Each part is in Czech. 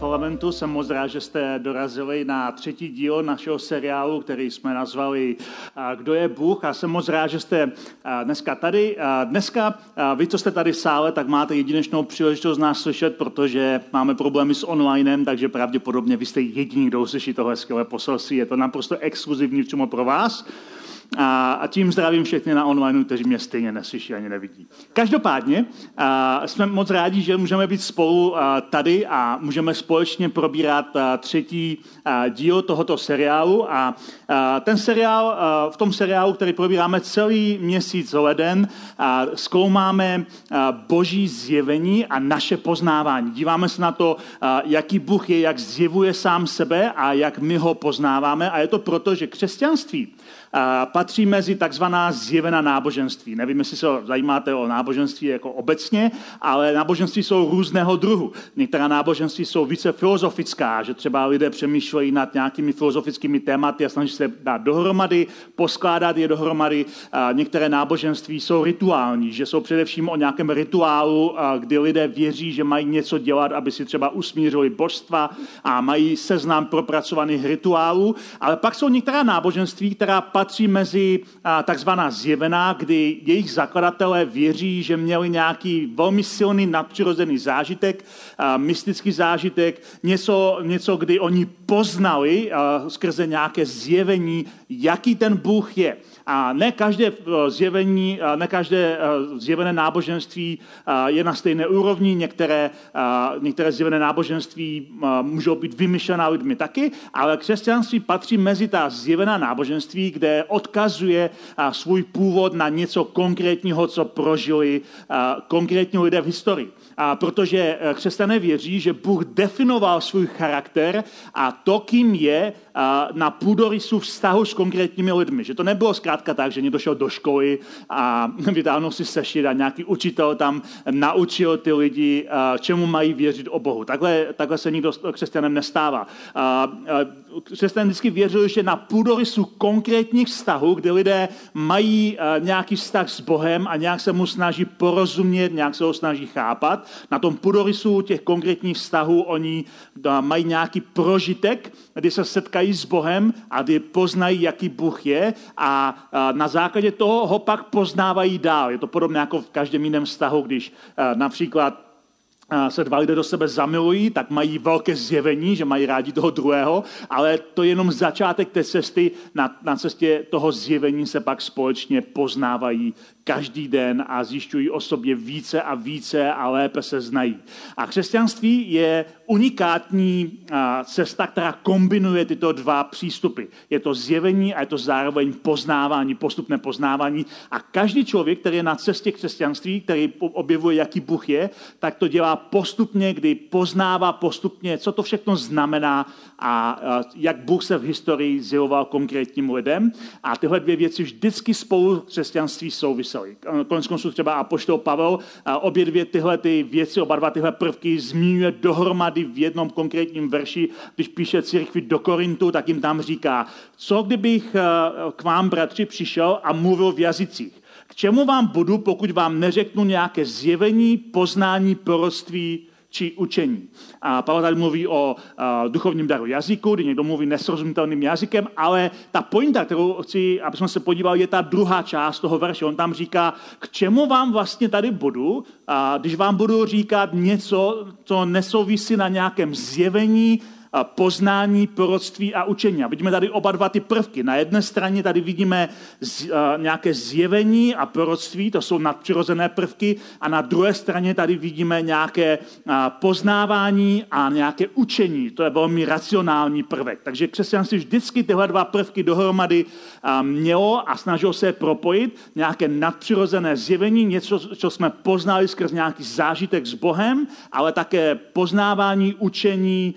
Parlamentu. Jsem moc rád, že jste dorazili na třetí díl našeho seriálu, který jsme nazvali Kdo je Bůh. A jsem moc rád, že jste dneska tady. Dneska vy, co jste tady v sále, tak máte jedinečnou příležitost nás slyšet, protože máme problémy s onlinem, takže pravděpodobně vy jste jediný, kdo uslyší tohle skvělé poselství. Je to naprosto exkluzivní přímo pro vás. A, a tím zdravím všechny na online, kteří mě stejně neslyší ani nevidí. Každopádně a, jsme moc rádi, že můžeme být spolu a, tady a můžeme společně probírat a, třetí a, díl tohoto seriálu. A, a ten seriál, a, v tom seriálu, který probíráme celý měsíc leden, a, zkoumáme a, boží zjevení a naše poznávání. Díváme se na to, a, jaký Bůh je, jak zjevuje sám sebe a jak my ho poznáváme. A je to proto, že křesťanství patří mezi takzvaná zjevená náboženství. Nevím, jestli se zajímáte o náboženství jako obecně, ale náboženství jsou různého druhu. Některá náboženství jsou více filozofická, že třeba lidé přemýšlejí nad nějakými filozofickými tématy a snaží se dát dohromady, poskládat je dohromady. Některé náboženství jsou rituální, že jsou především o nějakém rituálu, kdy lidé věří, že mají něco dělat, aby si třeba usmířili božstva a mají seznam propracovaných rituálů. Ale pak jsou některá náboženství, která patří mezi takzvaná zjevená, kdy jejich zakladatelé věří, že měli nějaký velmi silný nadpřirozený zážitek, mystický zážitek, něco, něco, kdy oni poznali skrze nějaké zjevení, jaký ten Bůh je. A ne každé eh, zjevení, eh, ne každé eh, zjevené náboženství je na stejné úrovni. Některé, některé zjevené náboženství můžou být vymyšlená lidmi taky, ale křesťanství patří mezi ta zjevená náboženství, kde odkazuje svůj původ na něco konkrétního, co prožili konkrétní lidé v historii. A protože křesťané věří, že Bůh definoval svůj charakter a to, kým je, na půdorysu vztahu s konkrétními lidmi. Že to nebylo zkrátka tak, že někdo šel do školy a vytáhnul si sešit a nějaký učitel tam naučil ty lidi, čemu mají věřit o Bohu. Takhle, takhle se nikdo křesťanem nestává. Křesťané vždycky věřili, že na půdorysu konkrétních vztahů, kde lidé mají nějaký vztah s Bohem a nějak se mu snaží porozumět, nějak se ho snaží chápat, na tom půdorysu těch konkrétních vztahů oni mají nějaký prožitek, kdy se setkají s Bohem a kdy poznají, jaký Bůh je a na základě toho ho pak poznávají dál. Je to podobné jako v každém jiném vztahu, když například se dva lidé do sebe zamilují, tak mají velké zjevení, že mají rádi toho druhého, ale to je jenom začátek té cesty. Na, na cestě toho zjevení se pak společně poznávají každý den a zjišťují o sobě více a více a lépe se znají. A křesťanství je unikátní cesta, která kombinuje tyto dva přístupy. Je to zjevení a je to zároveň poznávání, postupné poznávání. A každý člověk, který je na cestě křesťanství, který objevuje, jaký Bůh je, tak to dělá postupně, kdy poznává postupně, co to všechno znamená a jak Bůh se v historii zjevoval konkrétním lidem. A tyhle dvě věci vždycky spolu křesťanství souvisely. Konec konců třeba Apoštol Pavel obě dvě tyhle ty věci, oba dva tyhle prvky zmiňuje dohromady v jednom konkrétním verši, když píše církvi do Korintu, tak jim tam říká, co kdybych k vám, bratři, přišel a mluvil v jazycích. K čemu vám budu, pokud vám neřeknu nějaké zjevení, poznání, proroctví či učení. A Pavel tady mluví o duchovním daru jazyku, kdy někdo mluví nesrozumitelným jazykem, ale ta pointa, kterou chci, aby jsme se podívali, je ta druhá část toho verše. On tam říká, k čemu vám vlastně tady budu, a když vám budu říkat něco, co nesouvisí na nějakém zjevení, poznání, proroctví a učení. A vidíme tady oba dva ty prvky. Na jedné straně tady vidíme nějaké zjevení a proroctví, to jsou nadpřirozené prvky, a na druhé straně tady vidíme nějaké poznávání a nějaké učení. To je velmi racionální prvek. Takže křesťanství vždycky tyhle dva prvky dohromady mělo a snažilo se je propojit. Nějaké nadpřirozené zjevení, něco, co jsme poznali skrz nějaký zážitek s Bohem, ale také poznávání, učení,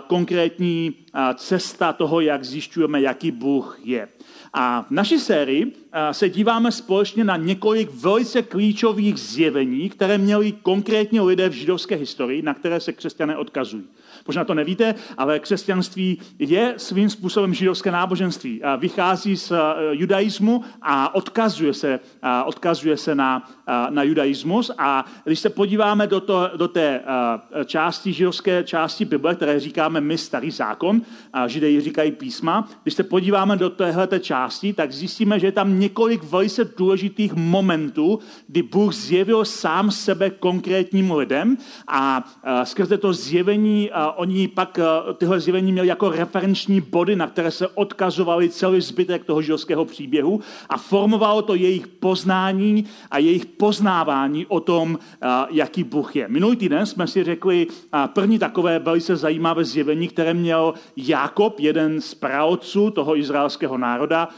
konkrétní cesta toho, jak zjišťujeme, jaký Bůh je. A v naší sérii se díváme společně na několik velice klíčových zjevení, které měli konkrétně lidé v židovské historii, na které se křesťané odkazují. Možná to nevíte, ale křesťanství je svým způsobem židovské náboženství. Vychází z eh, judaismu a odkazuje se, odkazuje se na, na judaismus. A když se podíváme do, to, do té eh, části židovské části Bible, které říkáme my starý zákon, a židé říkají písma, když se podíváme do téhle části, tak zjistíme, že je tam několik velice důležitých momentů, kdy Bůh zjevil sám sebe konkrétním lidem a skrze to zjevení oni pak eh, tyhle zjevení měli jako referenční body, na které se odkazovali celý zbytek toho židovského příběhu a formovalo to jejich poznání a jejich poznávání o tom, eh, jaký Bůh je. Minulý týden jsme si řekli eh, první takové velice zajímavé zjevení, které měl Jakob, jeden z praotců toho izraelského národa,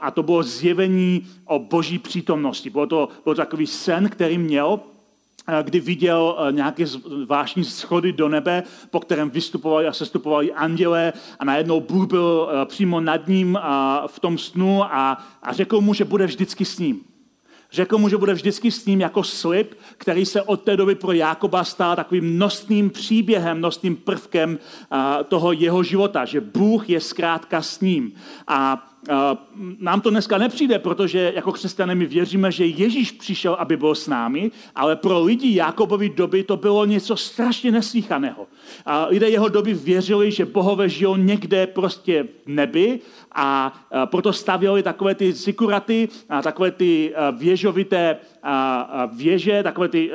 a to bylo zjevení o boží přítomnosti. Bylo to, bylo takový sen, který měl kdy viděl eh, nějaké zvláštní schody do nebe, po kterém vystupovali a sestupovali anděle a najednou Bůh byl eh, přímo nad ním v tom snu a, a řekl mu, že bude vždycky s ním. Řekl mu, že bude vždycky s ním jako slib, který se od té doby pro Jákoba stal takovým nosným příběhem, nosným prvkem toho jeho života, že Bůh je zkrátka s ním. A nám to dneska nepřijde, protože jako křesťané my věříme, že Ježíš přišel, aby byl s námi, ale pro lidi Jakobovy doby to bylo něco strašně neslíchaného. A lidé jeho doby věřili, že bohové žijou někde prostě v nebi a proto stavěli takové ty zikuraty, a takové ty věžovité věže, takové ty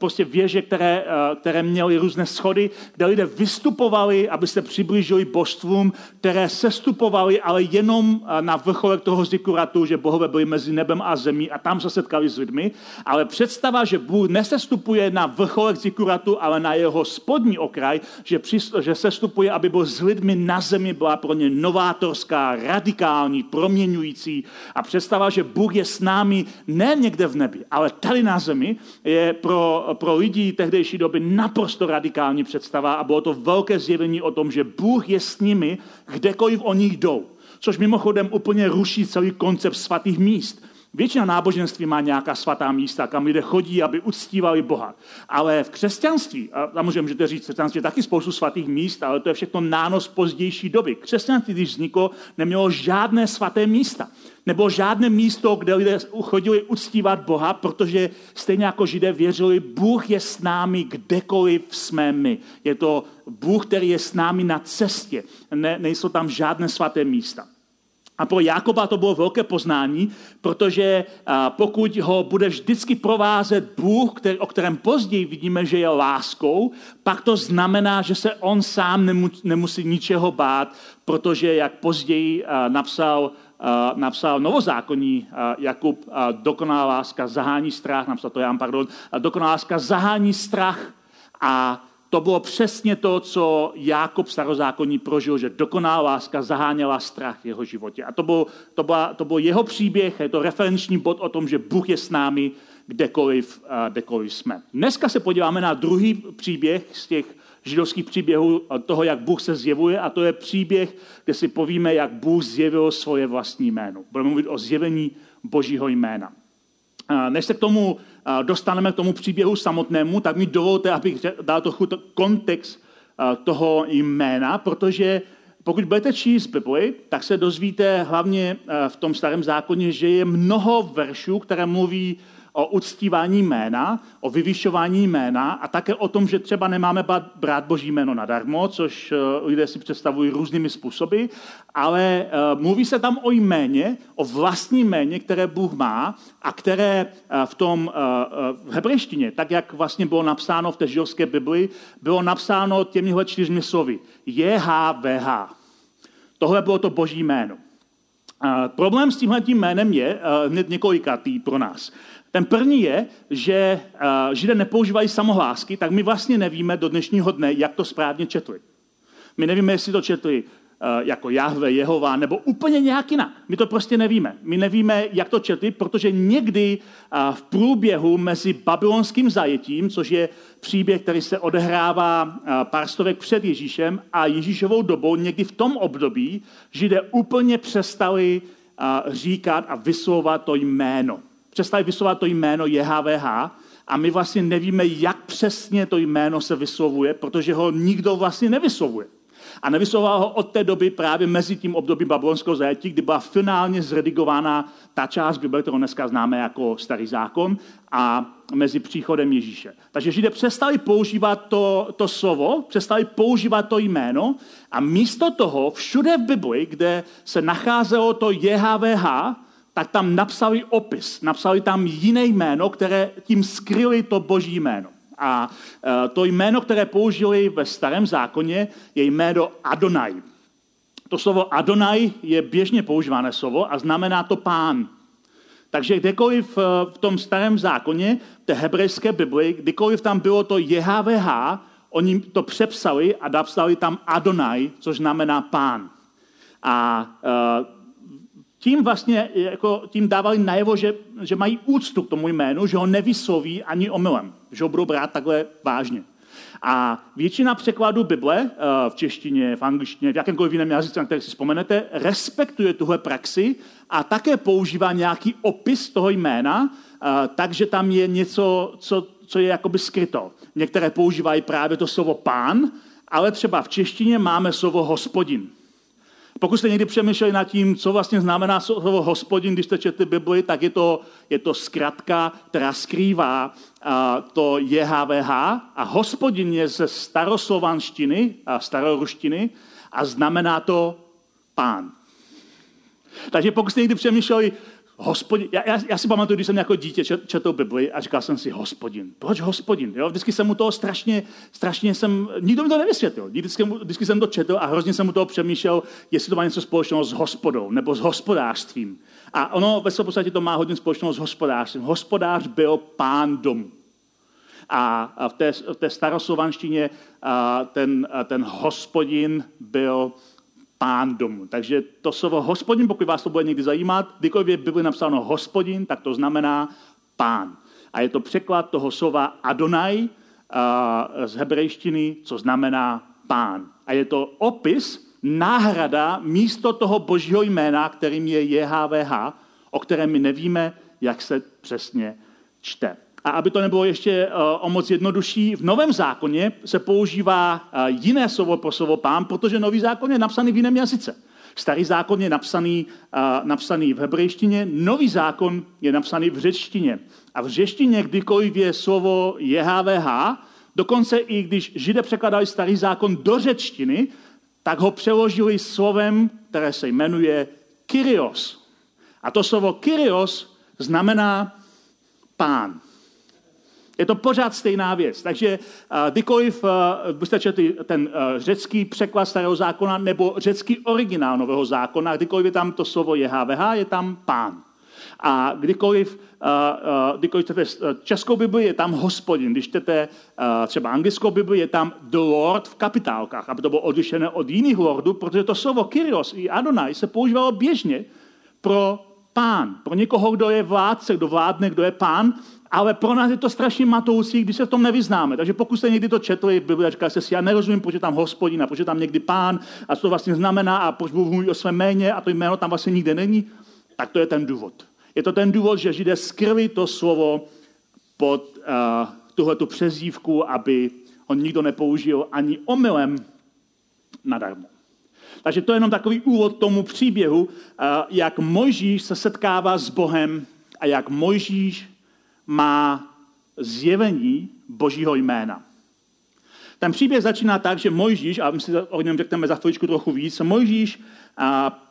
prostě věže, které, eh, které měly různé schody, kde lidé vystupovali, aby se přiblížili božstvům, které sestupovali, ale jenom eh, na vrcholek toho zikuratu, že bohové byli mezi nebem a zemí a tam se setkali s lidmi. Ale představa, že Bůh nesestupuje na vrcholek zikuratu, ale na jeho spodní okraj, že, že sestupuje, aby byl s lidmi na zemi, byla pro ně novátorská, radikální, proměňující. A představa, že Bůh je s námi ne někde v nebi, ale tady na zemi, je pro pro lidi tehdejší doby naprosto radikální představa a bylo to velké zjevení o tom, že Bůh je s nimi, kdekoliv oni jdou. Což mimochodem úplně ruší celý koncept svatých míst. Většina náboženství má nějaká svatá místa, kam lidé chodí, aby uctívali Boha. Ale v křesťanství, a samozřejmě můžete říct, křesťanství je taky spoustu svatých míst, ale to je všechno nános pozdější doby. Křesťanství, když vzniklo, nemělo žádné svaté místa. Nebo žádné místo, kde lidé chodili uctívat Boha, protože stejně jako židé věřili, Bůh je s námi kdekoliv jsme my. Je to Bůh, který je s námi na cestě. Ne, nejsou tam žádné svaté místa. A pro Jakoba to bylo velké poznání, protože pokud ho bude vždycky provázet Bůh, který, o kterém později vidíme, že je láskou, pak to znamená, že se on sám nemusí ničeho bát, protože, jak později napsal napsal novozákonní Jakub, dokonalá láska zahání strach, napsal to Jan, pardon, dokonalá láska zahání strach a to bylo přesně to, co Jákob starozákonní prožil, že dokonalá láska zaháněla strach v jeho životě. A to byl, to, byla, to byl jeho příběh, je to referenční bod o tom, že Bůh je s námi kdekoliv, kdekoliv jsme. Dneska se podíváme na druhý příběh z těch židovských příběhů toho, jak Bůh se zjevuje a to je příběh, kde si povíme, jak Bůh zjevil svoje vlastní jméno. Budeme mluvit o zjevení Božího jména. Než se k tomu dostaneme k tomu příběhu samotnému, tak mi dovolte, abych dal trochu kontext toho jména, protože pokud budete číst Bibli, tak se dozvíte hlavně v tom starém zákoně, že je mnoho veršů, které mluví o uctívání jména, o vyvyšování jména a také o tom, že třeba nemáme brát boží jméno nadarmo, což eh, lidé si představují různými způsoby, ale uh, mluví se tam o jméně, o vlastní jméně, které Bůh má a které uh, v tom v hebrejštině, tak jak vlastně bylo napsáno v té židovské Bibli, bylo napsáno těmihle čtyřmi slovy. JHVH. Tohle bylo to boží jméno. Uh, problém s tímhle jménem je uh, hned několikatý pro nás. Ten první je, že uh, Židé nepoužívají samohlásky, tak my vlastně nevíme do dnešního dne, jak to správně četli. My nevíme, jestli to četli uh, jako Jahve, Jehova, nebo úplně nějak jinak. My to prostě nevíme. My nevíme, jak to četli, protože někdy uh, v průběhu mezi babylonským zajetím, což je příběh, který se odehrává pár stovek před Ježíšem a Ježíšovou dobou, někdy v tom období, Židé úplně přestali říkat a vyslovovat to jméno přestali vyslovovat to jméno JHVH a my vlastně nevíme, jak přesně to jméno se vyslovuje, protože ho nikdo vlastně nevyslovuje. A nevyslovoval ho od té doby právě mezi tím obdobím babylonského zajetí, kdy byla finálně zredigována ta část Bible, kterou dneska známe jako starý zákon, a mezi příchodem Ježíše. Takže Židé přestali používat to, to slovo, přestali používat to jméno a místo toho všude v Bibli, kde se nacházelo to JHVH, tak tam napsali opis, napsali tam jiné jméno, které tím skryli to boží jméno. A e, to jméno, které použili ve starém zákoně, je jméno Adonai. To slovo Adonai je běžně používané slovo a znamená to pán. Takže kdekoliv e, v tom starém zákoně, v té hebrejské Bibli, kdykoliv tam bylo to JHVH, oni to přepsali a napsali tam Adonai, což znamená pán. A uh, tím vlastně jako, tím dávali najevo, že, že mají úctu k tomu jménu, že ho nevysloví ani omylem, že ho budou brát takhle vážně. A většina překladů Bible eh, v češtině, v angličtině, v jakémkoliv jiném jazyce, na který si vzpomenete, respektuje tuhle praxi a také používá nějaký opis toho jména, eh, takže tam je něco, co, co je jakoby skryto. Některé používají právě to slovo pán, ale třeba v češtině máme slovo hospodin. Pokud jste někdy přemýšleli nad tím, co vlastně znamená slovo hospodin, když jste četli Bibli, tak je to, je to zkratka, která skrývá a, to JHVH a hospodin je ze staroslovanštiny a staroruštiny a znamená to pán. Takže pokud jste někdy přemýšleli, hospodin, já, já, já si pamatuju, když jsem jako dítě četl Bibli a říkal jsem si hospodin. Proč hospodin? Jo? Vždycky jsem mu toho strašně, strašně jsem, nikdo mi to nevysvětlil. Vždycky, vždycky jsem to četl a hrozně jsem mu toho přemýšlel, jestli to má něco společného s hospodou nebo s hospodářstvím. A ono ve své podstatě to má hodně společného s hospodářstvím. Hospodář byl pán domu. A v té, v té staroslovanštině ten, ten hospodin byl pán domu. Takže to slovo hospodin, pokud vás to bude někdy zajímat, kdykoliv je Bibli napsáno hospodin, tak to znamená pán. A je to překlad toho slova Adonai uh, z hebrejštiny, co znamená pán. A je to opis, náhrada místo toho božího jména, kterým je JHVH, o kterém my nevíme, jak se přesně čte. A aby to nebylo ještě eh, o moc jednodušší, v Novém zákoně se používá eh, jiné slovo pro slovo pán, protože Nový zákon je napsaný v jiném jazyce. Starý zákon je napsaný, uh, napsaný v hebrejštině, nový zákon je napsaný v řečtině. A v řečtině, kdykoliv je slovo JHVH, dokonce i když židé překladali starý zákon do řečtiny, tak ho přeložili slovem, které se jmenuje Kyrios. A to slovo Kyrios znamená pán. Je to pořád stejná věc. Takže uh, kdykoliv uh, byste četli ten uh, řecký překlad starého zákona nebo řecký originál nového zákona, kdykoliv je tam to slovo JHVH, je tam pán. A kdykoliv, kdykoliv čtete českou Bibli, je tam hospodin. Když čtete třeba anglickou Bibli, je tam the Lord v kapitálkách, aby to bylo odlišené od jiných lordů, protože to slovo Kyrios i Adonai se používalo běžně pro pán, pro někoho, kdo je vládce, kdo vládne, kdo je pán, ale pro nás je to strašně matoucí, když se v tom nevyznáme. Takže pokud jste někdy to četli v Bibli a říkali jste si, já nerozumím, proč je tam hospodin a proč je tam někdy pán a co to vlastně znamená a proč mluví o svém jméně a to jméno tam vlastně nikde není, tak to je ten důvod. Je to ten důvod, že Židé skryli to slovo pod uh, tuhletu přezdívku, aby ho nikdo nepoužil ani omylem nadarmo. Takže to je jenom takový úvod tomu příběhu, uh, jak Mojžíš se setkává s Bohem a jak Mojžíš má zjevení Božího jména. Ten příběh začíná tak, že Mojžíš, a my si o něm řekneme za chvíličku trochu víc, Mojžíš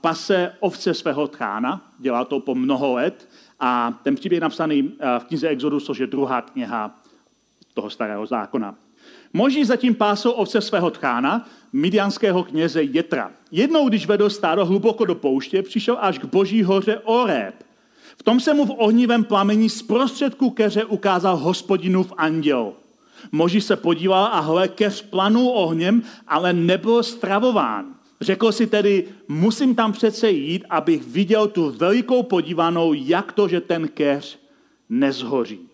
pase ovce svého trána, dělá to po mnoho let a ten příběh je napsaný v knize Exodus, což je druhá kniha toho starého zákona. Mojžíš zatím pásou ovce svého trána, midianského kněze Jetra. Jednou, když vedl stádo hluboko do pouště, přišel až k boží hoře Oreb. V tom se mu v ohnivém plamení z prostředku keře ukázal hospodinův anděl. Moží se podíval a hle, keř planul ohněm, ale nebyl stravován. Řekl si tedy, musím tam přece jít, abych viděl tu velikou podívanou, jak to, že ten keř nezhoří.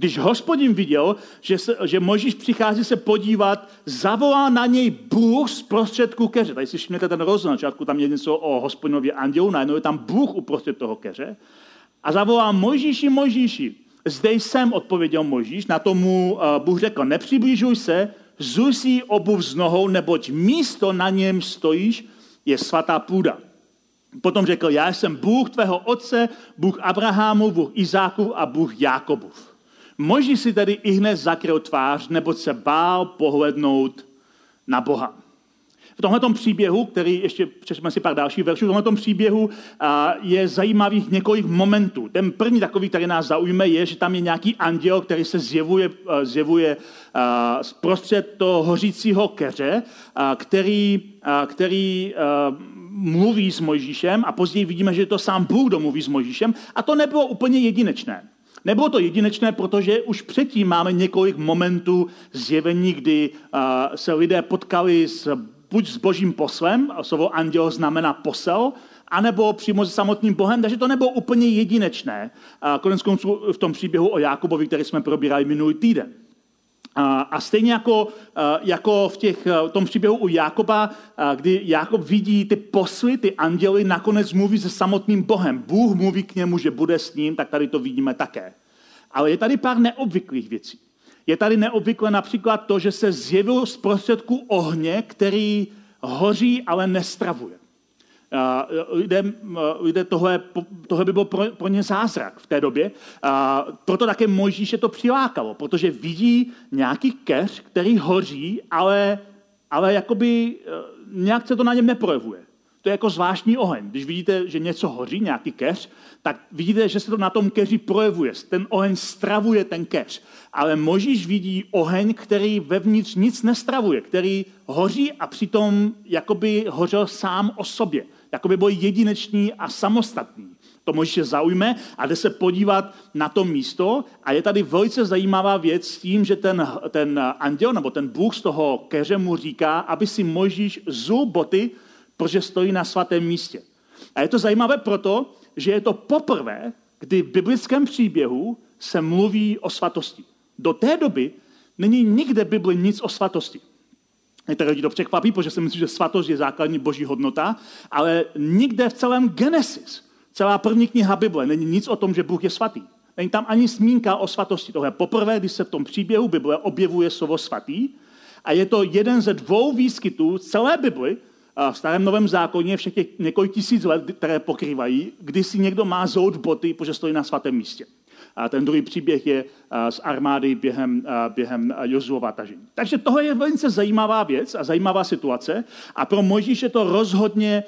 Když hospodin viděl, že, se, že Možíš přichází se podívat, zavolá na něj Bůh z prostředku keře. Tady si všimněte ten rozdíl, na začátku tam je něco o hospodinově andělu, najednou je tam Bůh uprostřed toho keře. A zavolá Mojžíši, Mojžíši. Zde jsem, odpověděl Mojžíš, na tomu uh, Bůh řekl, nepřiblížuj se, zuj si obuv z nohou, neboť místo na něm stojíš je svatá půda. Potom řekl, já jsem Bůh tvého otce, Bůh Abrahamu, Bůh Izáku a Bůh Jákobův. Možíš si tedy i hned zakryl tvář, neboť se bál pohlednout na Boha. V tomto příběhu, který ještě přečteme si pár dalších veršů, v tomto příběhu je zajímavých několik momentů. Ten první takový, který nás zaujme, je, že tam je nějaký anděl, který se zjevuje, zjevuje z prostřed toho hořícího keře, který, který mluví s Mojžíšem a později vidíme, že to sám Bůh, kdo mluví s Mojžíšem a to nebylo úplně jedinečné. Nebylo to jedinečné, protože už předtím máme několik momentů zjevení, kdy uh, se lidé potkali s, buď s božím poslem, a slovo anděl znamená posel, anebo přímo s samotným Bohem, takže to nebylo úplně jedinečné. Konec konců v tom příběhu o Jakubovi, který jsme probírali minulý týden. A stejně jako, jako v, těch, v tom příběhu u Jakoba, kdy Jakob vidí ty posly, ty anděly, nakonec mluví se samotným Bohem. Bůh mluví k němu, že bude s ním, tak tady to vidíme také. Ale je tady pár neobvyklých věcí. Je tady neobvykle například to, že se zjevil z prostředku ohně, který hoří, ale nestravuje lidé, lidé tohle, tohle by bylo pro, pro ně zázrak v té době. A proto také Mojžíše to přilákalo, protože vidí nějaký keř, který hoří, ale, ale jakoby nějak se to na něm neprojevuje. To je jako zvláštní oheň. Když vidíte, že něco hoří, nějaký keř, tak vidíte, že se to na tom keři projevuje. Ten oheň stravuje ten keř. Ale Možíš vidí oheň, který vevnitř nic nestravuje, který hoří a přitom jakoby hořel sám o sobě jako by byl jedinečný a samostatný. To Mojžíše zaujme a jde se podívat na to místo a je tady velice zajímavá věc s tím, že ten, ten anděl nebo ten Bůh z toho keře mu říká, aby si Mojžíš zul boty, protože stojí na svatém místě. A je to zajímavé proto, že je to poprvé, kdy v biblickém příběhu se mluví o svatosti. Do té doby není nikde Bibli nic o svatosti. Některé lidi to překvapí, protože si myslí, že svatost je základní boží hodnota, ale nikde v celém Genesis, celá první kniha Bible, není nic o tom, že Bůh je svatý. Není tam ani zmínka o svatosti. Tohle poprvé, když se v tom příběhu Bible objevuje slovo svatý a je to jeden ze dvou výskytů celé Bibli, v starém novém zákoně všech těch několik tisíc let, které pokrývají, kdy si někdo má zout boty, protože stojí na svatém místě. A ten druhý příběh je z armády během, během Jozuova tažení. Takže tohle je velice zajímavá věc a zajímavá situace. A pro Mojžíše to rozhodně,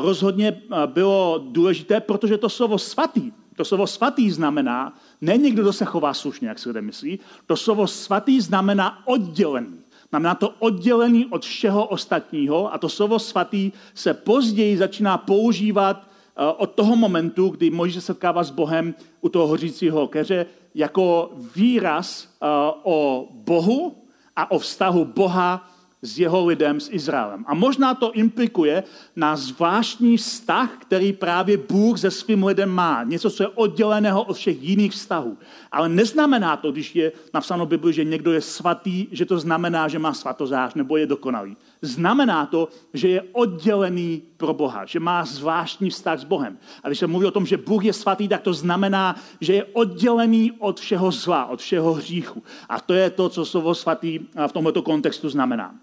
rozhodně bylo důležité, protože to slovo svatý, to slovo svatý znamená, ne někdo, kdo se chová slušně, jak se lidé myslí, to slovo svatý znamená oddělený. Znamená to oddělený od všeho ostatního a to slovo svatý se později začíná používat od toho momentu, kdy Mojžíš se setkává s Bohem u toho hořícího keře, jako výraz eh, o Bohu a o vztahu Boha s jeho lidem, s Izraelem. A možná to implikuje na zvláštní vztah, který právě Bůh se svým lidem má. Něco, co je odděleného od všech jiných vztahů. Ale neznamená to, když je napsáno v Bibli, že někdo je svatý, že to znamená, že má svatozář nebo je dokonalý. Znamená to, že je oddělený pro Boha, že má zvláštní vztah s Bohem. A když se mluví o tom, že Bůh je svatý, tak to znamená, že je oddělený od všeho zla, od všeho hříchu. A to je to, co slovo svatý v tomto kontextu znamená.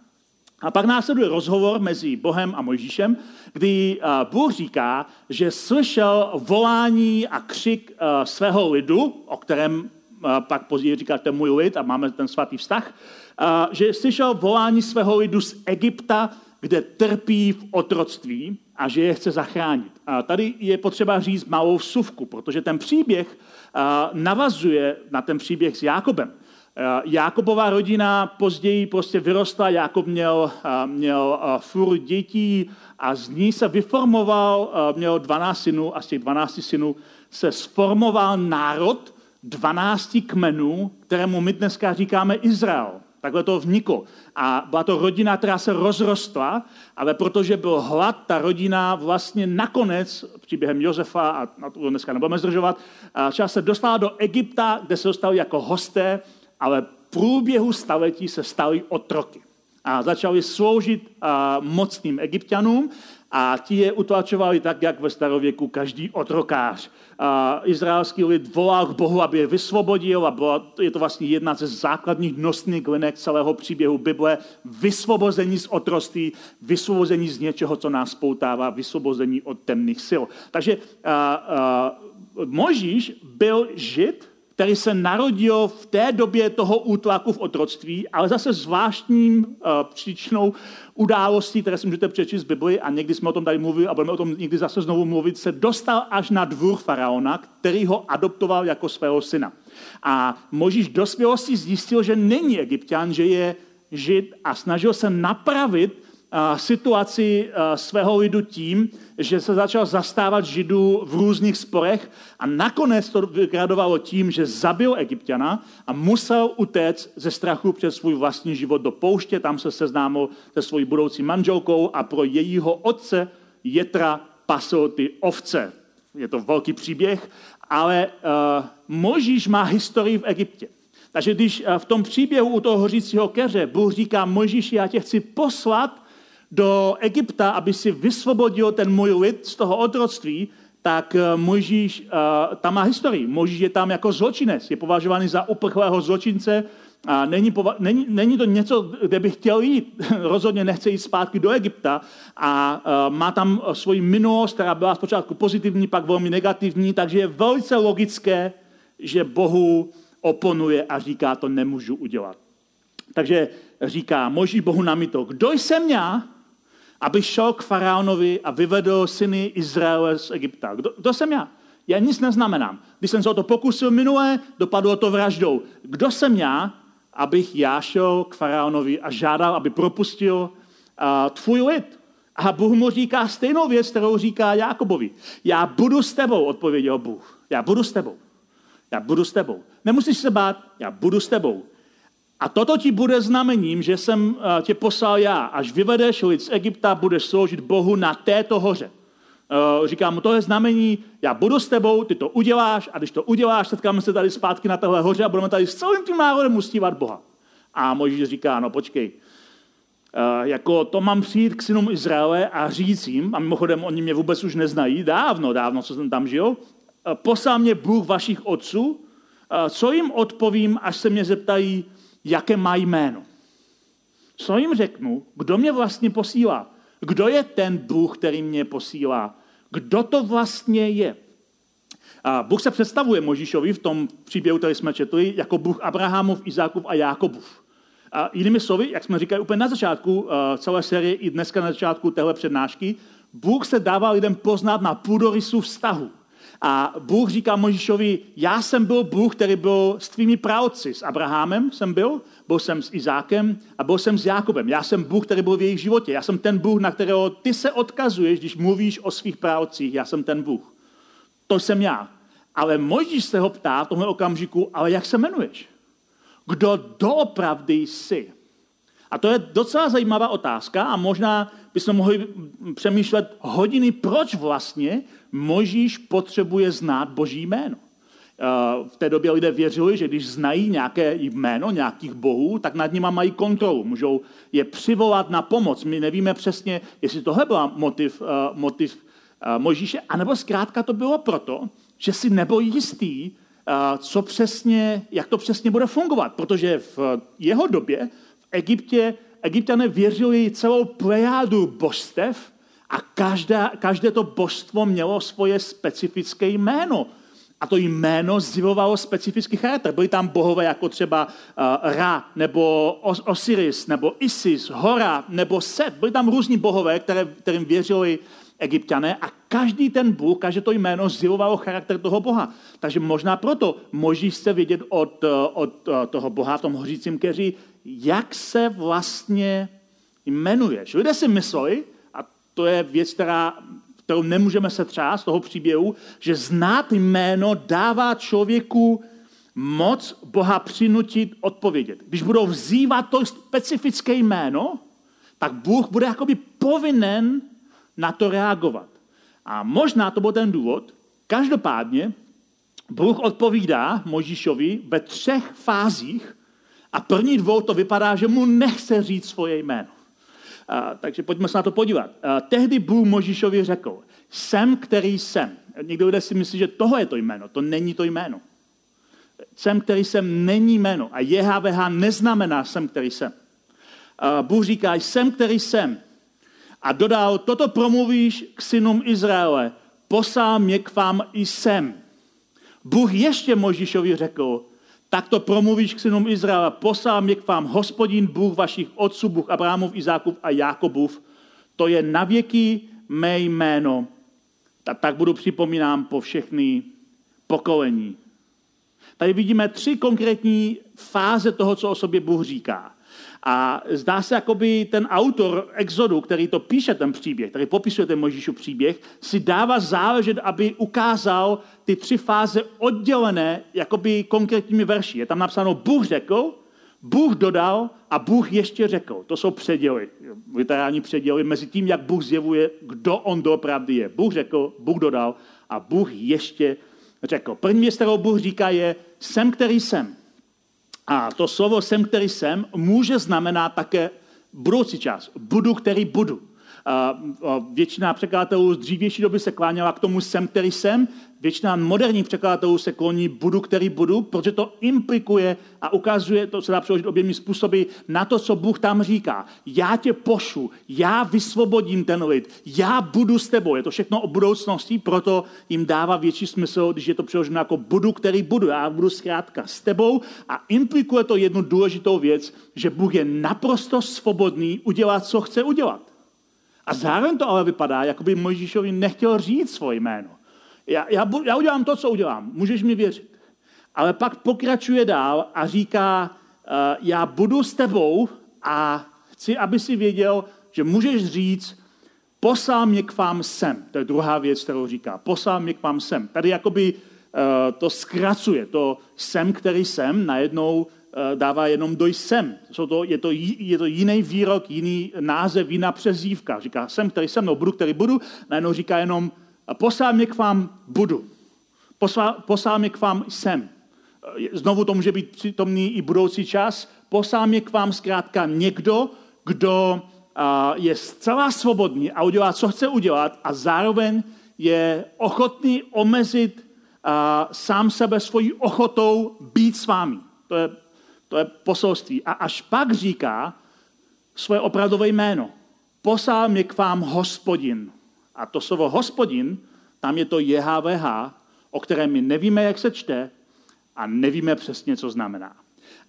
A pak následuje rozhovor mezi Bohem a Mojžíšem, kdy Bůh říká, že slyšel volání a křik svého lidu, o kterém pak později říká, to je můj lid a máme ten svatý vztah, že slyšel volání svého lidu z Egypta, kde trpí v otroctví a že je chce zachránit. A tady je potřeba říct malou vsuvku, protože ten příběh navazuje na ten příběh s Jákobem. Jákobová rodina později prostě vyrostla, Jákob měl, měl furt dětí a z ní se vyformoval, měl 12 synů a z těch 12 synů se sformoval národ 12 kmenů, kterému my dneska říkáme Izrael. Takhle to vniklo. A byla to rodina, která se rozrostla, ale protože byl hlad, ta rodina vlastně nakonec, příběhem Josefa, a na to dneska nebudeme zdržovat, čas se dostala do Egypta, kde se dostali jako hosté, ale v průběhu staletí se stali otroky. A začali sloužit mocným egyptianům a ti je utlačovali tak, jak ve starověku každý otrokář. A izraelský lid volal k Bohu, aby je vysvobodil a bylo, je to vlastně jedna ze základních nosných linek celého příběhu Bible. Vysvobození z otroství, vysvobození z něčeho, co nás poutává, vysvobození od temných sil. Takže a, a, Možíš byl žid, který se narodil v té době toho útlaku v otroctví, ale zase zvláštním uh, příčinou událostí, které si můžete přečíst z Bibli, a někdy jsme o tom tady mluvili a budeme o tom někdy zase znovu mluvit, se dostal až na dvůr faraona, který ho adoptoval jako svého syna. A Možíš dospělosti zjistil, že není egyptian, že je žid a snažil se napravit situaci svého lidu tím, že se začal zastávat židů v různých sporech a nakonec to vygradovalo tím, že zabil egyptiana a musel utéct ze strachu před svůj vlastní život do pouště, tam se seznámil se svojí budoucí manželkou a pro jejího otce Jetra pasl ty ovce. Je to velký příběh, ale uh, Možíš má historii v Egyptě. Takže když v tom příběhu u toho hořícího keře Bůh říká, Možíši, já tě chci poslat do Egypta, aby si vysvobodil ten můj lid z toho otroctví, tak eh, Mojžíš uh, tam má historii. Mojžíš je tam jako zločinec, je považovaný za uprchlého zločince. A není, pova- není, není to něco, kde by chtěl jít. Rozhodně nechce jít zpátky do Egypta a uh, má tam svoji minulost, která byla zpočátku pozitivní, pak velmi negativní, takže je velice logické, že Bohu oponuje a říká, to nemůžu udělat. Takže říká, Moží Bohu namito, kdo jsem já, aby šel k faraonovi a vyvedl syny Izraele z Egypta. Kdo, kdo jsem já? Já nic neznamenám. Když jsem se o to pokusil minulé, dopadlo to vraždou. Kdo jsem já, abych já šel k faraonovi a žádal, aby propustil uh, tvůj lid? A Bůh mu říká stejnou věc, kterou říká Jákobovi. Já budu s tebou, odpověděl Bůh. Já budu s tebou. Já budu s tebou. Nemusíš se bát, já budu s tebou. A toto ti bude znamením, že jsem eh, tě poslal já. Až vyvedeš lid z Egypta, budeš sloužit Bohu na této hoře. Eh, říkám mu, to je znamení, já budu s tebou, ty to uděláš a když to uděláš, setkáme se tady zpátky na téhle hoře a budeme tady s celým tím národem ustívat Boha. A Mojžíš říká, no počkej, Uh, jako to mám přijít k synům Izraele a říct jim, a mimochodem oni mě vůbec už neznají, dávno, dávno, co jsem tam žil, uh, poslal mě Bůh vašich otců, co jim odpovím, až se mě zeptají, jaké má jméno. Co jim řeknu? Kdo mě vlastně posílá? Kdo je ten Bůh, který mě posílá? Kdo to vlastně je? A Bůh se představuje Možíšovi v tom příběhu, který jsme četli, jako Bůh Abrahamov, Izákov a Jákobův. A jinými slovy, jak jsme říkali úplně na začátku celé série i dneska na začátku téhle přednášky, Bůh se dává lidem poznat na půdorysu vztahu. A Bůh říká Možíšovi, já jsem byl Bůh, který byl s tvými pravci. S Abrahamem jsem byl, byl jsem s Izákem a byl jsem s Jákobem. Já jsem Bůh, který byl v jejich životě. Já jsem ten Bůh, na kterého ty se odkazuješ, když mluvíš o svých pravcích. Já jsem ten Bůh. To jsem já. Ale Možíš se ho ptá v tomhle okamžiku, ale jak se jmenuješ? Kdo doopravdy jsi? A to je docela zajímavá otázka a možná bychom mohli přemýšlet hodiny, proč vlastně Možíš potřebuje znát Boží jméno. Eh, v té době lidé věřili, že když znají nějaké jméno nějakých bohů, tak nad nimi mají kontrolu. Můžou je přivolat na pomoc. My nevíme přesně, jestli tohle byl motiv, uh, motiv uh, Možíše, anebo zkrátka to bylo proto, že si nebyl jistý, co přesně, jak to přesně bude fungovat. Protože v jeho době Egyptě Egyptiané věřili celou plejádu božstev a každá, každé to božstvo mělo svoje specifické jméno. A to jméno zjevovalo specifický charakter. Byli tam bohové jako třeba uh, Ra, nebo Os- Osiris, nebo Isis, Hora, nebo Set. Byli tam různí bohové, které, kterým věřili egyptiané a každý ten bůh, každé to jméno zjevovalo charakter toho boha. Takže možná proto Možíš se vidět od, od toho boha v tom hořícím keři, jak se vlastně jmenuješ. Lidé si mysleli, a to je věc, která, kterou nemůžeme se třást z toho příběhu, že znát jméno dává člověku moc Boha přinutit odpovědět. Když budou vzývat to specifické jméno, tak Bůh bude jakoby povinen na to reagovat. A možná to byl ten důvod. Každopádně Bůh odpovídá Možíšovi ve třech fázích a první dvou to vypadá, že mu nechce říct svoje jméno. A, takže pojďme se na to podívat. A, tehdy Bůh Možíšovi řekl, jsem, který jsem. Někdo lidé si myslí, že toho je to jméno. To není to jméno. Jsem, který jsem, není jméno. A JHVH neznamená jsem, který jsem. A Bůh říká, jsem, který jsem. A dodal, toto promluvíš k synům Izraele, poslal mě k vám i sem. Bůh ještě Možíšovi řekl, tak to promluvíš k synům Izraele, poslal mě k vám hospodin Bůh vašich otců, Bůh Abrahamov, Izákův a Jákobův. To je navěky mé jméno. Tak, tak budu připomínám po všechny pokolení. Tady vidíme tři konkrétní fáze toho, co o sobě Bůh říká. A zdá se, jakoby ten autor Exodu, který to píše, ten příběh, který popisuje ten Možíšův příběh, si dává záležet, aby ukázal ty tři fáze oddělené jakoby konkrétními verši. Je tam napsáno Bůh řekl, Bůh dodal a Bůh ještě řekl. To jsou předěly, literální předěly mezi tím, jak Bůh zjevuje, kdo on doopravdy je. Bůh řekl, Bůh dodal a Bůh ještě řekl. První věc, kterou Bůh říká, je jsem, který jsem. A to slovo jsem, který jsem, může znamenat také budoucí čas. Budu, který budu. Většina překladatelů z dřívější doby se kláněla k tomu jsem, který jsem. Většina moderních překladatelů se kloní budu, který budu, protože to implikuje a ukazuje, to se dá přeložit oběmi způsoby, na to, co Bůh tam říká. Já tě pošu, já vysvobodím ten lid, já budu s tebou. Je to všechno o budoucnosti, proto jim dává větší smysl, když je to přeloženo jako budu, který budu. Já budu zkrátka s tebou a implikuje to jednu důležitou věc, že Bůh je naprosto svobodný udělat, co chce udělat. A zároveň to ale vypadá, jako by Mojžíšovi nechtěl říct svoje jméno. Já, já, já udělám to, co udělám, můžeš mi věřit. Ale pak pokračuje dál a říká, uh, já budu s tebou a chci, aby si věděl, že můžeš říct, poslal mě k vám sem. To je druhá věc, kterou říká. Poslal mě k vám sem. Tady jakoby uh, to zkracuje. To jsem, který jsem, najednou dává jenom doj sem. Jsou to, je, to, je to jiný výrok, jiný název, jiná přezívka. Říká jsem, který jsem, no budu, který budu. Najednou říká jenom, poslal mě k vám, budu. Poslal, mě k vám, jsem. Eh, znovu to může být přítomný i budoucí čas. Poslal mě k vám zkrátka někdo, kdo je zcela svobodný a udělá, co chce udělat a zároveň je ochotný omezit sám sebe svojí ochotou být s vámi. To je to je poselství. A až pak říká svoje opravdové jméno. Poslal mě k vám hospodin. A to slovo hospodin, tam je to JHVH, o kterém my nevíme, jak se čte a nevíme přesně, co znamená.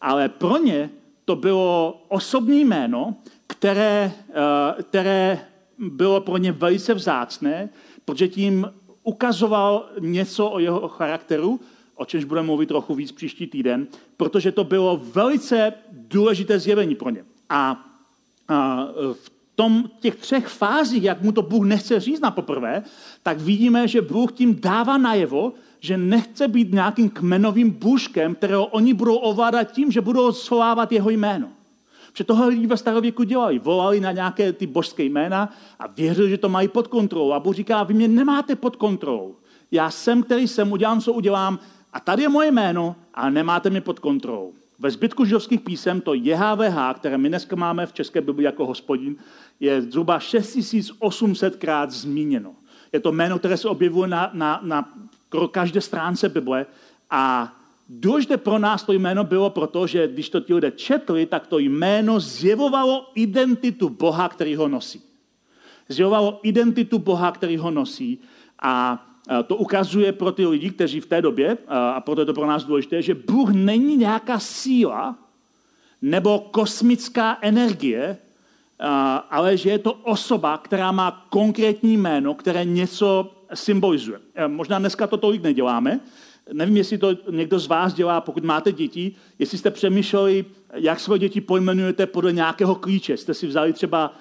Ale pro ně to bylo osobní jméno, které, eh, které bylo pro ně velice vzácné, protože tím ukazoval něco o jeho charakteru, o čemž budeme mluvit trochu víc příští týden, protože to bylo velice důležité zjevení pro ně. A, a v tom, těch třech fázích, jak mu to Bůh nechce říct na poprvé, tak vidíme, že Bůh tím dává najevo, že nechce být nějakým kmenovým bůžkem, kterého oni budou ovládat tím, že budou svolávat jeho jméno. Protože tohle lidi ve starověku dělali. Volali na nějaké ty božské jména a věřili, že to mají pod kontrolou. A Bůh říká, vy mě nemáte pod kontrolou. Já jsem, který jsem, udělám, co udělám, a tady je moje jméno, ale nemáte mě pod kontrolou. Ve zbytku židovských písem to JHVH, které my dneska máme v České Bibli jako hospodin, je zhruba 6800 krát zmíněno. Je to jméno, které se objevuje na, na, na každé stránce Bible a důležité pro nás to jméno bylo proto, že když to ti lidé četli, tak to jméno zjevovalo identitu Boha, který ho nosí. Zjevovalo identitu Boha, který ho nosí a to ukazuje pro ty lidi, kteří v té době, a proto je to pro nás důležité, že Bůh není nějaká síla nebo kosmická energie, ale že je to osoba, která má konkrétní jméno, které něco symbolizuje. Možná dneska to tolik neděláme, Nevím, jestli to někdo z vás dělá, pokud máte děti, jestli jste přemýšleli, jak své děti pojmenujete podle nějakého klíče. Jste si vzali třeba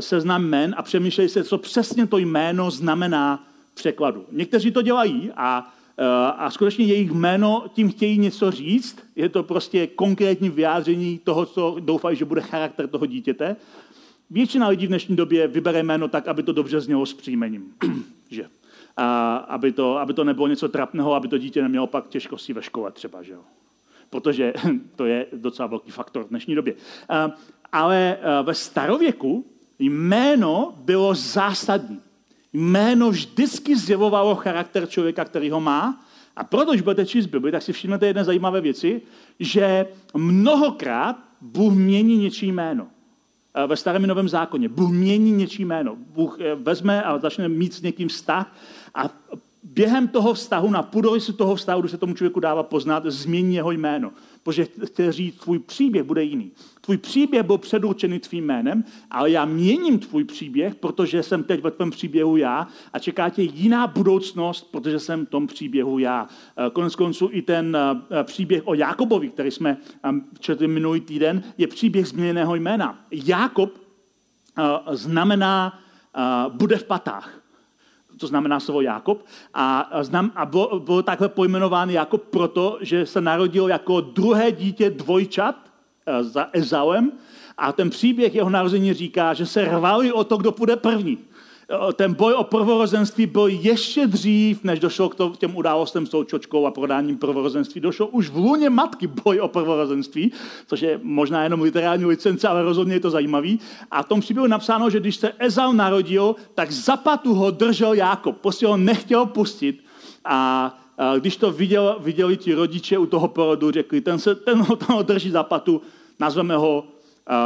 seznam jmen a přemýšleli jste, co přesně to jméno znamená překladu. Někteří to dělají a, uh, a skutečně jejich jméno tím chtějí něco říct. Je to prostě konkrétní vyjádření toho, co doufají, že bude charakter toho dítěte. Většina lidí v dnešní době vybere jméno tak, aby to dobře znělo s příjmením. že? a aby to, aby to nebylo něco trapného, aby to dítě nemělo pak těžkosti ve škole třeba, že jo? Protože to je docela velký faktor v dnešní době. Ale ve starověku jméno bylo zásadní. Jméno vždycky zjevovalo charakter člověka, který ho má. A proto, když budete číst Bibli, tak si všimnete jedné zajímavé věci, že mnohokrát Bůh mění něčí jméno. Ve starém novém zákoně. Bůh mění něčí jméno. Bůh eh, vezme a začne mít s někým vztah a během toho vztahu, na půdorysu toho vztahu, kdy se tomu člověku dává poznat, změní jeho jméno. Protože chce říct, tvůj příběh bude jiný. Tvůj příběh byl předurčený tvým jménem, ale já měním tvůj příběh, protože jsem teď ve tvém příběhu já a čeká tě jiná budoucnost, protože jsem v tom příběhu já. Eh, konec konců i ten eh, příběh o Jakobovi, který jsme eh, četli minulý týden, je příběh změněného jména. Jakob znamená bude v patách to znamená slovo Jakob. A, znam, a bylo, bylo takhle pojmenován Jakob proto, že se narodil jako druhé dítě dvojčat za Ezauem a ten příběh jeho narození říká, že se rvali o to, kdo půjde první ten boj o prvorozenství byl ještě dřív, než došlo k těm událostem s tou čočkou a prodáním prvorozenství. Došlo už v lůně matky boj o prvorozenství, což je možná jenom literární licence, ale rozhodně je to zajímavý. A v tom příběhu napsáno, že když se Ezau narodil, tak zapatu ho držel Jákob. Prostě ho nechtěl pustit a když to viděl, viděli ti rodiče u toho porodu, řekli, ten, se, ten ho, ho drží zapatu, nazveme ho,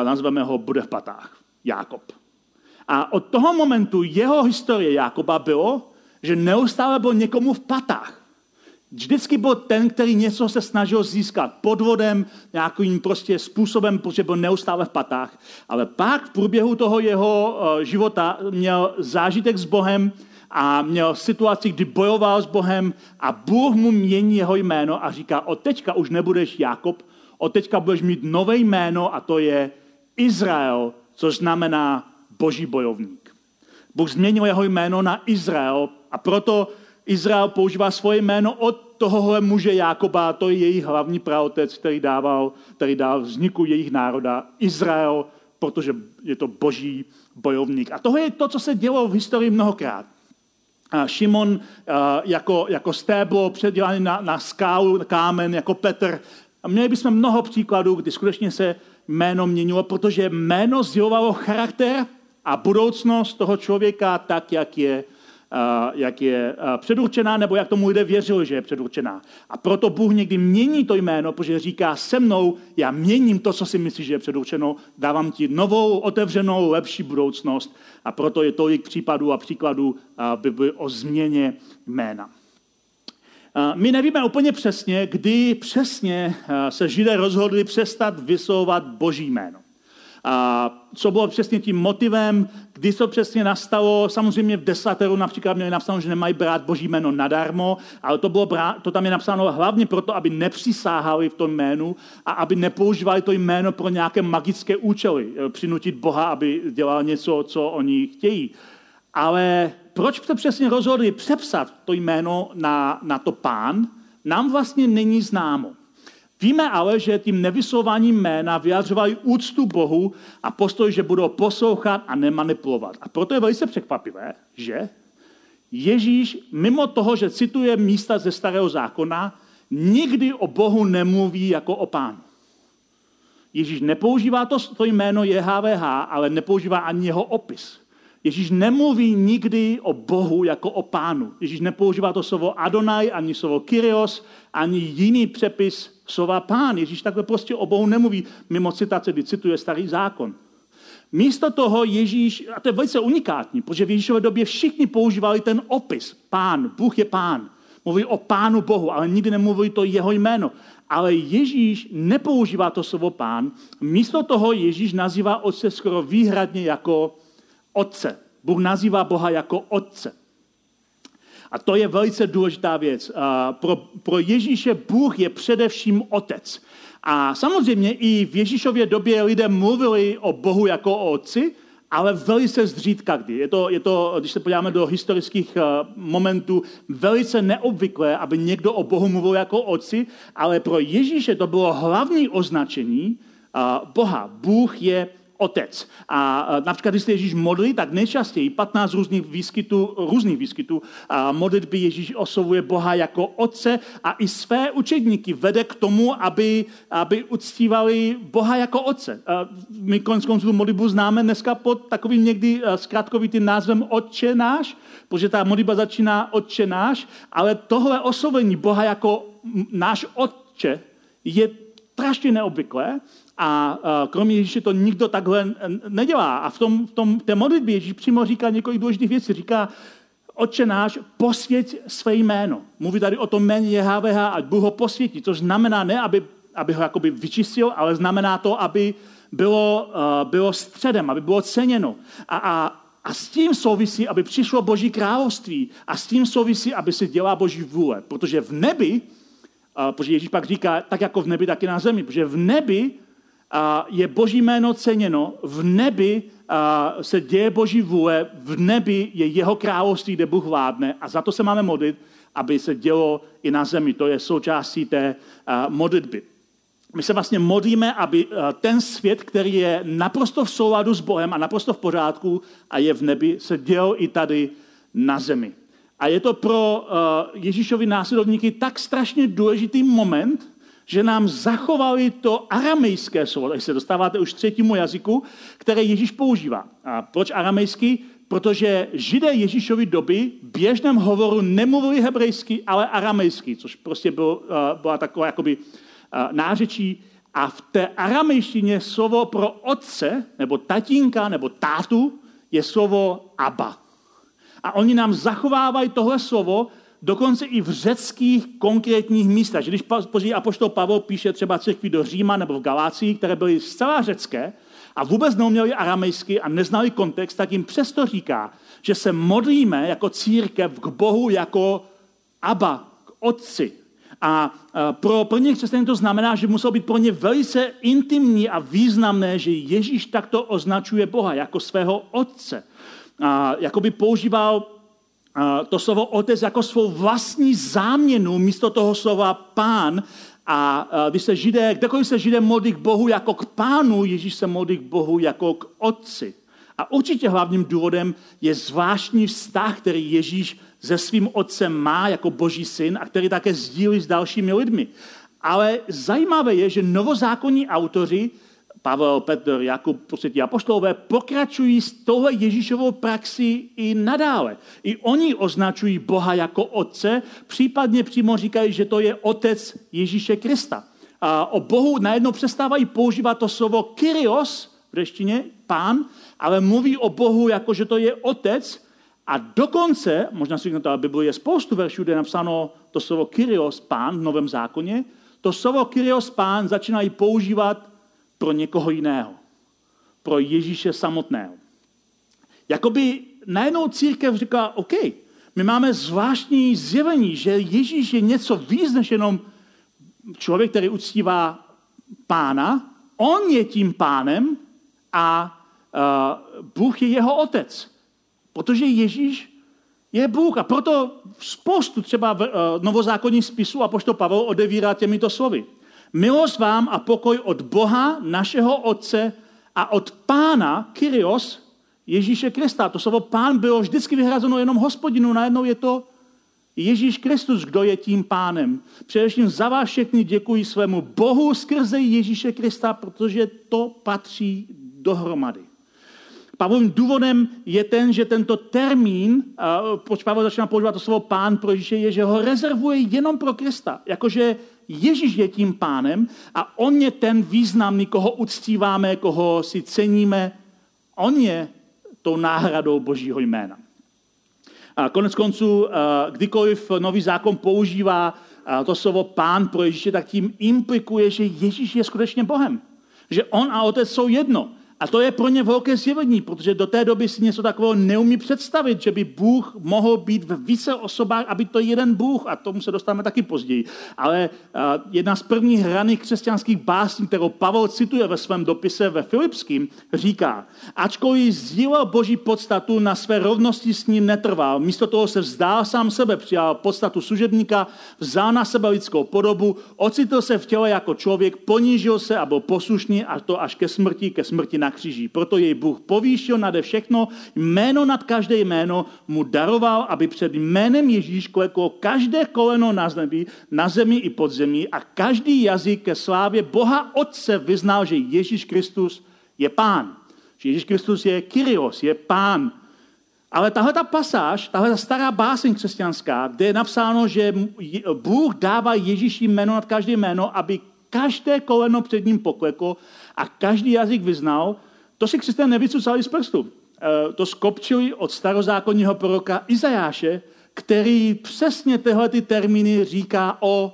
nazveme ho bude v patách. Jákob. A od toho momentu jeho historie Jakoba bylo, že neustále byl někomu v patách. Vždycky byl ten, který něco se snažil získat podvodem, nějakým prostě způsobem, protože byl neustále v patách. Ale pak v průběhu toho jeho eh, života měl zážitek s Bohem a měl situaci, kdy bojoval s Bohem a Bůh mu mění jeho jméno a říká, od teďka už nebudeš Jakob, od teďka budeš mít nové jméno a to je Izrael, což znamená boží bojovník. Bůh změnil jeho jméno na Izrael a proto Izrael používá svoje jméno od tohohle muže Jákoba, to je jejich hlavní praotec, který dával, který dal vzniku jejich národa, Izrael, protože je to boží bojovník. A to je to, co se dělo v historii mnohokrát. Šimon jako, jako stéblo předělaný na, na skálu, kámen, jako Petr. A měli bychom mnoho příkladů, kdy skutečně se jméno měnilo, protože jméno sdělovalo charakter a budoucnost toho člověka tak, jak je, jak je předurčená, nebo jak tomu lidé věřili, že je předurčená. A proto Bůh někdy mění to jméno, protože říká se mnou, já měním to, co si myslíš, že je předurčeno, dávám ti novou, otevřenou, lepší budoucnost. A proto je tolik případů a příkladů Bibli o změně jména. My nevíme úplně přesně, kdy přesně se Židé rozhodli přestat vysouvat Boží jméno. A co bylo přesně tím motivem, kdy to přesně nastalo, samozřejmě v desateru například měli napsáno, že nemají brát boží jméno nadarmo, ale to, bylo brát, to tam je napsáno hlavně proto, aby nepřisáhali v tom jménu a aby nepoužívali to jméno pro nějaké magické účely, eh, přinutit Boha, aby dělal něco, co oni chtějí. Ale proč se přesně rozhodli přepsat to jméno na, na to pán, nám vlastně není známo. Víme ale, že tím nevyslováním jména vyjadřovali úctu Bohu a postoj, že budou poslouchat a nemanipulovat. A proto je velice překvapivé, že Ježíš, mimo toho, že cituje místa ze starého zákona, nikdy o Bohu nemluví jako o pánu. Ježíš nepoužívá to, to jméno JHVH, ale nepoužívá ani jeho opis. Ježíš nemluví nikdy o Bohu jako o pánu. Ježíš nepoužívá to slovo Adonai, ani slovo Kyrios, ani jiný přepis slova pán. Ježíš takhle prostě o Bohu nemluví mimo citace, kdy cituje starý zákon. Místo toho Ježíš, a to je velice unikátní, protože v Ježíšové době všichni používali ten opis. Pán, Bůh je pán. Mluví o pánu Bohu, ale nikdy nemluví to jeho jméno. Ale Ježíš nepoužívá to slovo pán. Místo toho Ježíš nazývá otce skoro výhradně jako otce. Bůh nazývá Boha jako otce. A to je velice důležitá věc. Pro, pro Ježíše Bůh je především otec. A samozřejmě i v Ježíšově době lidé mluvili o Bohu jako o otci, ale velice zřídka kdy. Je to, je to, když se podíváme do historických uh, momentů, velice neobvyklé, aby někdo o Bohu mluvil jako otci, ale pro Ježíše to bylo hlavní označení uh, Boha. Bůh je otec. A například, když se Ježíš modlí, tak nejčastěji 15 různých výskytů, různých výskytů a modlitby Ježíš oslovuje Boha jako otce a i své učedníky vede k tomu, aby, aby uctívali Boha jako otce. A my konec konců modlitbu známe dneska pod takovým někdy zkrátkovitým názvem Otče náš, protože ta modlitba začíná Otče náš, ale tohle oslovení Boha jako náš Otče je strašně neobvyklé a kromě Ježíše to nikdo takhle nedělá. A v, tom, v tom, té modlitbě Ježíš přímo říká několik důležitých věcí. Říká, Otče náš, posvěť své jméno. Mluví tady o tom jméně JHVH, ať Bůh ho posvětí, což znamená ne, aby, aby ho jakoby vyčistil, ale znamená to, aby bylo, uh, bylo středem, aby bylo ceněno. A, a, a s tím souvisí, aby přišlo Boží království. A s tím souvisí, aby se dělá Boží vůle. Protože v nebi, uh, protože Ježíš pak říká, tak jako v nebi, tak i na zemi, protože v nebi je Boží jméno ceněno, v nebi se děje Boží vůle, v nebi je jeho království, kde Bůh vládne a za to se máme modlit, aby se dělo i na zemi. To je součástí té modlitby. My se vlastně modlíme, aby ten svět, který je naprosto v souladu s Bohem a naprosto v pořádku a je v nebi, se děl i tady na zemi. A je to pro Ježíšovi následovníky tak strašně důležitý moment, že nám zachovali to aramejské slovo, takže se dostáváte už k třetímu jazyku, které Ježíš používá. A proč aramejský? Protože židé Ježíšovi doby běžném hovoru nemluvili hebrejsky, ale aramejsky, což prostě byl, uh, byla taková jakoby uh, nářečí. A v té aramejštině slovo pro otce, nebo tatínka, nebo tátu, je slovo Abba. A oni nám zachovávají tohle slovo, dokonce i v řeckých konkrétních místech. Když později apoštol Pavel píše třeba církvi do Říma nebo v Galácii, které byly zcela řecké a vůbec neuměli aramejsky a neznali kontext, tak jim přesto říká, že se modlíme jako církev k Bohu jako Abba, k Otci. A pro první křesťany to znamená, že muselo být pro ně velice intimní a významné, že Ježíš takto označuje Boha jako svého Otce. A jakoby používal to slovo otec jako svou vlastní záměnu místo toho slova pán. A když se židé, kdekoliv se židé modlí k Bohu jako k pánu, Ježíš se modlí k Bohu jako k otci. A určitě hlavním důvodem je zvláštní vztah, který Ježíš se svým otcem má jako boží syn a který také sdílí s dalšími lidmi. Ale zajímavé je, že novozákonní autoři Pavel, Petr, Jakub, prostě ti apoštolové pokračují s touhle Ježíšovou praxi i nadále. I oni označují Boha jako otce, případně přímo říkají, že to je otec Ježíše Krista. A o Bohu najednou přestávají používat to slovo Kyrios v reštině, pán, ale mluví o Bohu jako, že to je otec a dokonce, možná si ale Bible je spoustu veršů, kde je napsáno to slovo Kyrios, pán v Novém zákoně, to slovo Kyrios, pán začínají používat pro někoho jiného. Pro Ježíše samotného. Jakoby najednou církev říká, OK, my máme zvláštní zjevení, že Ježíš je něco víc než jenom člověk, který uctívá pána. On je tím pánem a uh, Bůh je jeho otec. Protože Ježíš je Bůh. A proto spoustu třeba v uh, novozákonních spisů a pošto Pavel odevírá těmito slovy. Milost vám a pokoj od Boha, našeho Otce a od Pána, Kyrios, Ježíše Krista. To slovo pán bylo vždycky vyhrazeno jenom hospodinu, najednou je to Ježíš Kristus, kdo je tím pánem. Především za vás všechny děkuji svému Bohu skrze Ježíše Krista, protože to patří dohromady. Pavlovým důvodem je ten, že tento termín, proč Pavel začíná používat to slovo pán pro Ježíše, je, že ho rezervuje jenom pro Krista. Jakože Ježíš je tím pánem a on je ten významný, koho uctíváme, koho si ceníme On je tou náhradou Božího jména. A konec konců, eh, kdykoliv nový zákon používá eh, to slovo pán pro Ježíše, tak tím implikuje, že Ježíš je skutečně Bohem. Že on a otec jsou jedno. A to je pro ně velké zjevení, protože do té doby si něco takového neumí představit, že by Bůh mohl být v více osobách, aby to jeden Bůh, a tomu se dostáváme taky později. Ale jedna z prvních hraných křesťanských básní, kterou Pavel cituje ve svém dopise ve Filipským, říká, ačkoliv sdílel Boží podstatu, na své rovnosti s ním netrval. Místo toho se vzdál sám sebe, přijal podstatu služebníka, vzal na sebe lidskou podobu, ocitl se v těle jako člověk, ponížil se a byl poslušný a to až ke smrti, ke smrti na na kříži. Proto jej Bůh povýšil nade všechno, jméno nad každé jméno mu daroval, aby před jménem Ježíš kleklo každé koleno na zemi, na zemi i pod zemí a každý jazyk ke slávě Boha Otce vyznal, že Ježíš Kristus je pán. Že Ježíš Kristus je Kyrios, je pán. Ale tahle ta pasáž, tahle ta stará báseň křesťanská, kde je napsáno, že Bůh dává Ježíši jméno nad každé jméno, aby každé koleno před ním pokleklo a každý jazyk vyznal, to si křesťané nevycucali z prstu. E, to skopčili od starozákonního proroka Izajáše, který přesně tyhle ty termíny říká o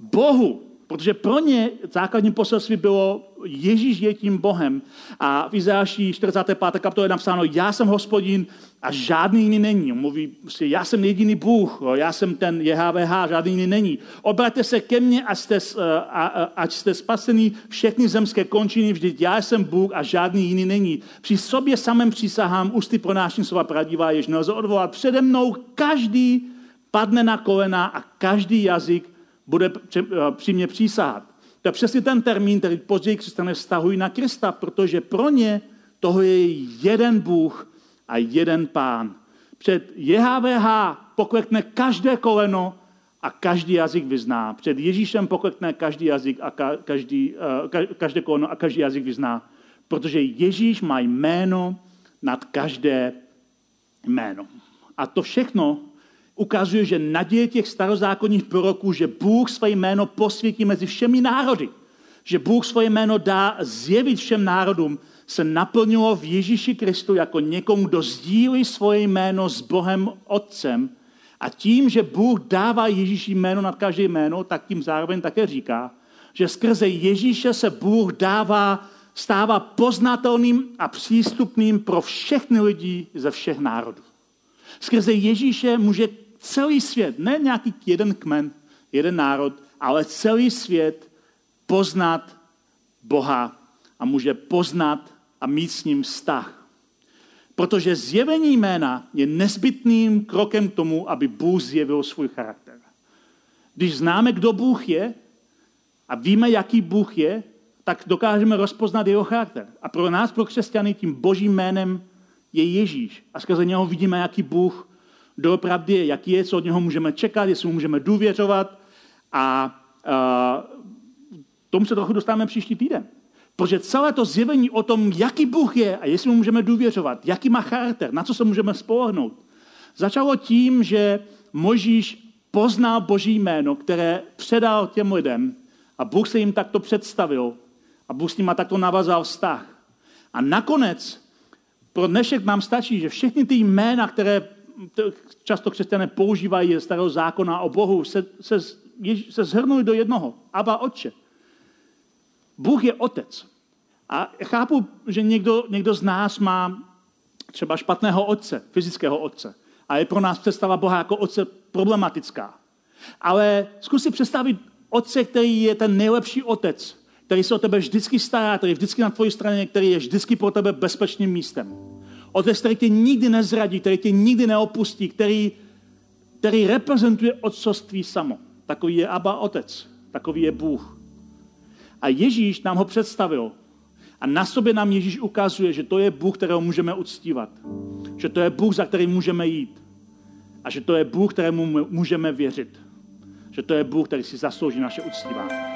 Bohu. Protože pro ně základní poselství bylo, Ježíš je tím Bohem. A v Izáši 45. kapitole je napsáno, já jsem hospodin a žádný jiný není. On mluví, prostě, já jsem jediný Bůh, já jsem ten JHVH, žádný jiný není. Obraťte se ke mně, ať jste, ať jste spasení všechny zemské končiny, vždyť já jsem Bůh a žádný jiný není. Při sobě samém přísahám, ústy pronáším slova pravdivá, jež nelze odvolat. Přede mnou každý padne na kolena a každý jazyk bude při mě přísahat. To je přesně ten termín, který později křesťané vztahují na Krista, protože pro ně toho je jeden Bůh a jeden pán. Před JHVH poklekne každé koleno a každý jazyk vyzná. Před Ježíšem poklekne každý jazyk a každý, uh, každé koleno a každý jazyk vyzná. Protože Ježíš má jméno nad každé jméno. A to všechno ukazuje, že naděje těch starozákonních proroků, že Bůh své jméno posvětí mezi všemi národy, že Bůh svoje jméno dá zjevit všem národům, se naplnilo v Ježíši Kristu jako někomu, kdo sdílí svoje jméno s Bohem Otcem. A tím, že Bůh dává Ježíši jméno nad každé jméno, tak tím zároveň také říká, že skrze Ježíše se Bůh dává, stává poznatelným a přístupným pro všechny lidi ze všech národů. Skrze Ježíše může celý svět, ne nějaký jeden kmen, jeden národ, ale celý svět poznat Boha a může poznat a mít s ním vztah. Protože zjevení jména je nezbytným krokem k tomu, aby Bůh zjevil svůj charakter. Když známe, kdo Bůh je a víme, jaký Bůh je, tak dokážeme rozpoznat jeho charakter. A pro nás, pro křesťany, tím božím jménem je Ježíš. A skrze něho vidíme, jaký Bůh doopravdy je, jaký je, co od něho můžeme čekat, jestli mu můžeme důvěřovat. A a tomu se trochu dostáváme příští týden. Protože celé to zjevení o tom, jaký Bůh je a jestli mu můžeme důvěřovat, jaký má charakter, na co se můžeme spolehnout, začalo tím, že Možíš poznal Boží jméno, které předal těm lidem a Bůh se jim takto představil a Bůh s nima takto navazal vztah. A nakonec pro dnešek nám stačí, že všechny ty jména, které často křesťané používají starého zákona o Bohu, se, se, se zhrnuly do jednoho. Aba Otče. Bůh je otec. A chápu, že někdo, někdo z nás má třeba špatného otce, fyzického otce. A je pro nás představa Boha jako otce problematická. Ale zkus si představit otce, který je ten nejlepší otec, který se o tebe vždycky stará, který je vždycky na tvojí straně, který je vždycky pro tebe bezpečným místem. Otec, který tě nikdy nezradí, který tě nikdy neopustí, který, který reprezentuje otcovství samo. Takový je Abba Otec, takový je Bůh. A Ježíš nám ho představil. A na sobě nám Ježíš ukazuje, že to je Bůh, kterého můžeme uctívat. Že to je Bůh, za kterým můžeme jít. A že to je Bůh, kterému můžeme věřit. Že to je Bůh, který si zaslouží naše uctívání.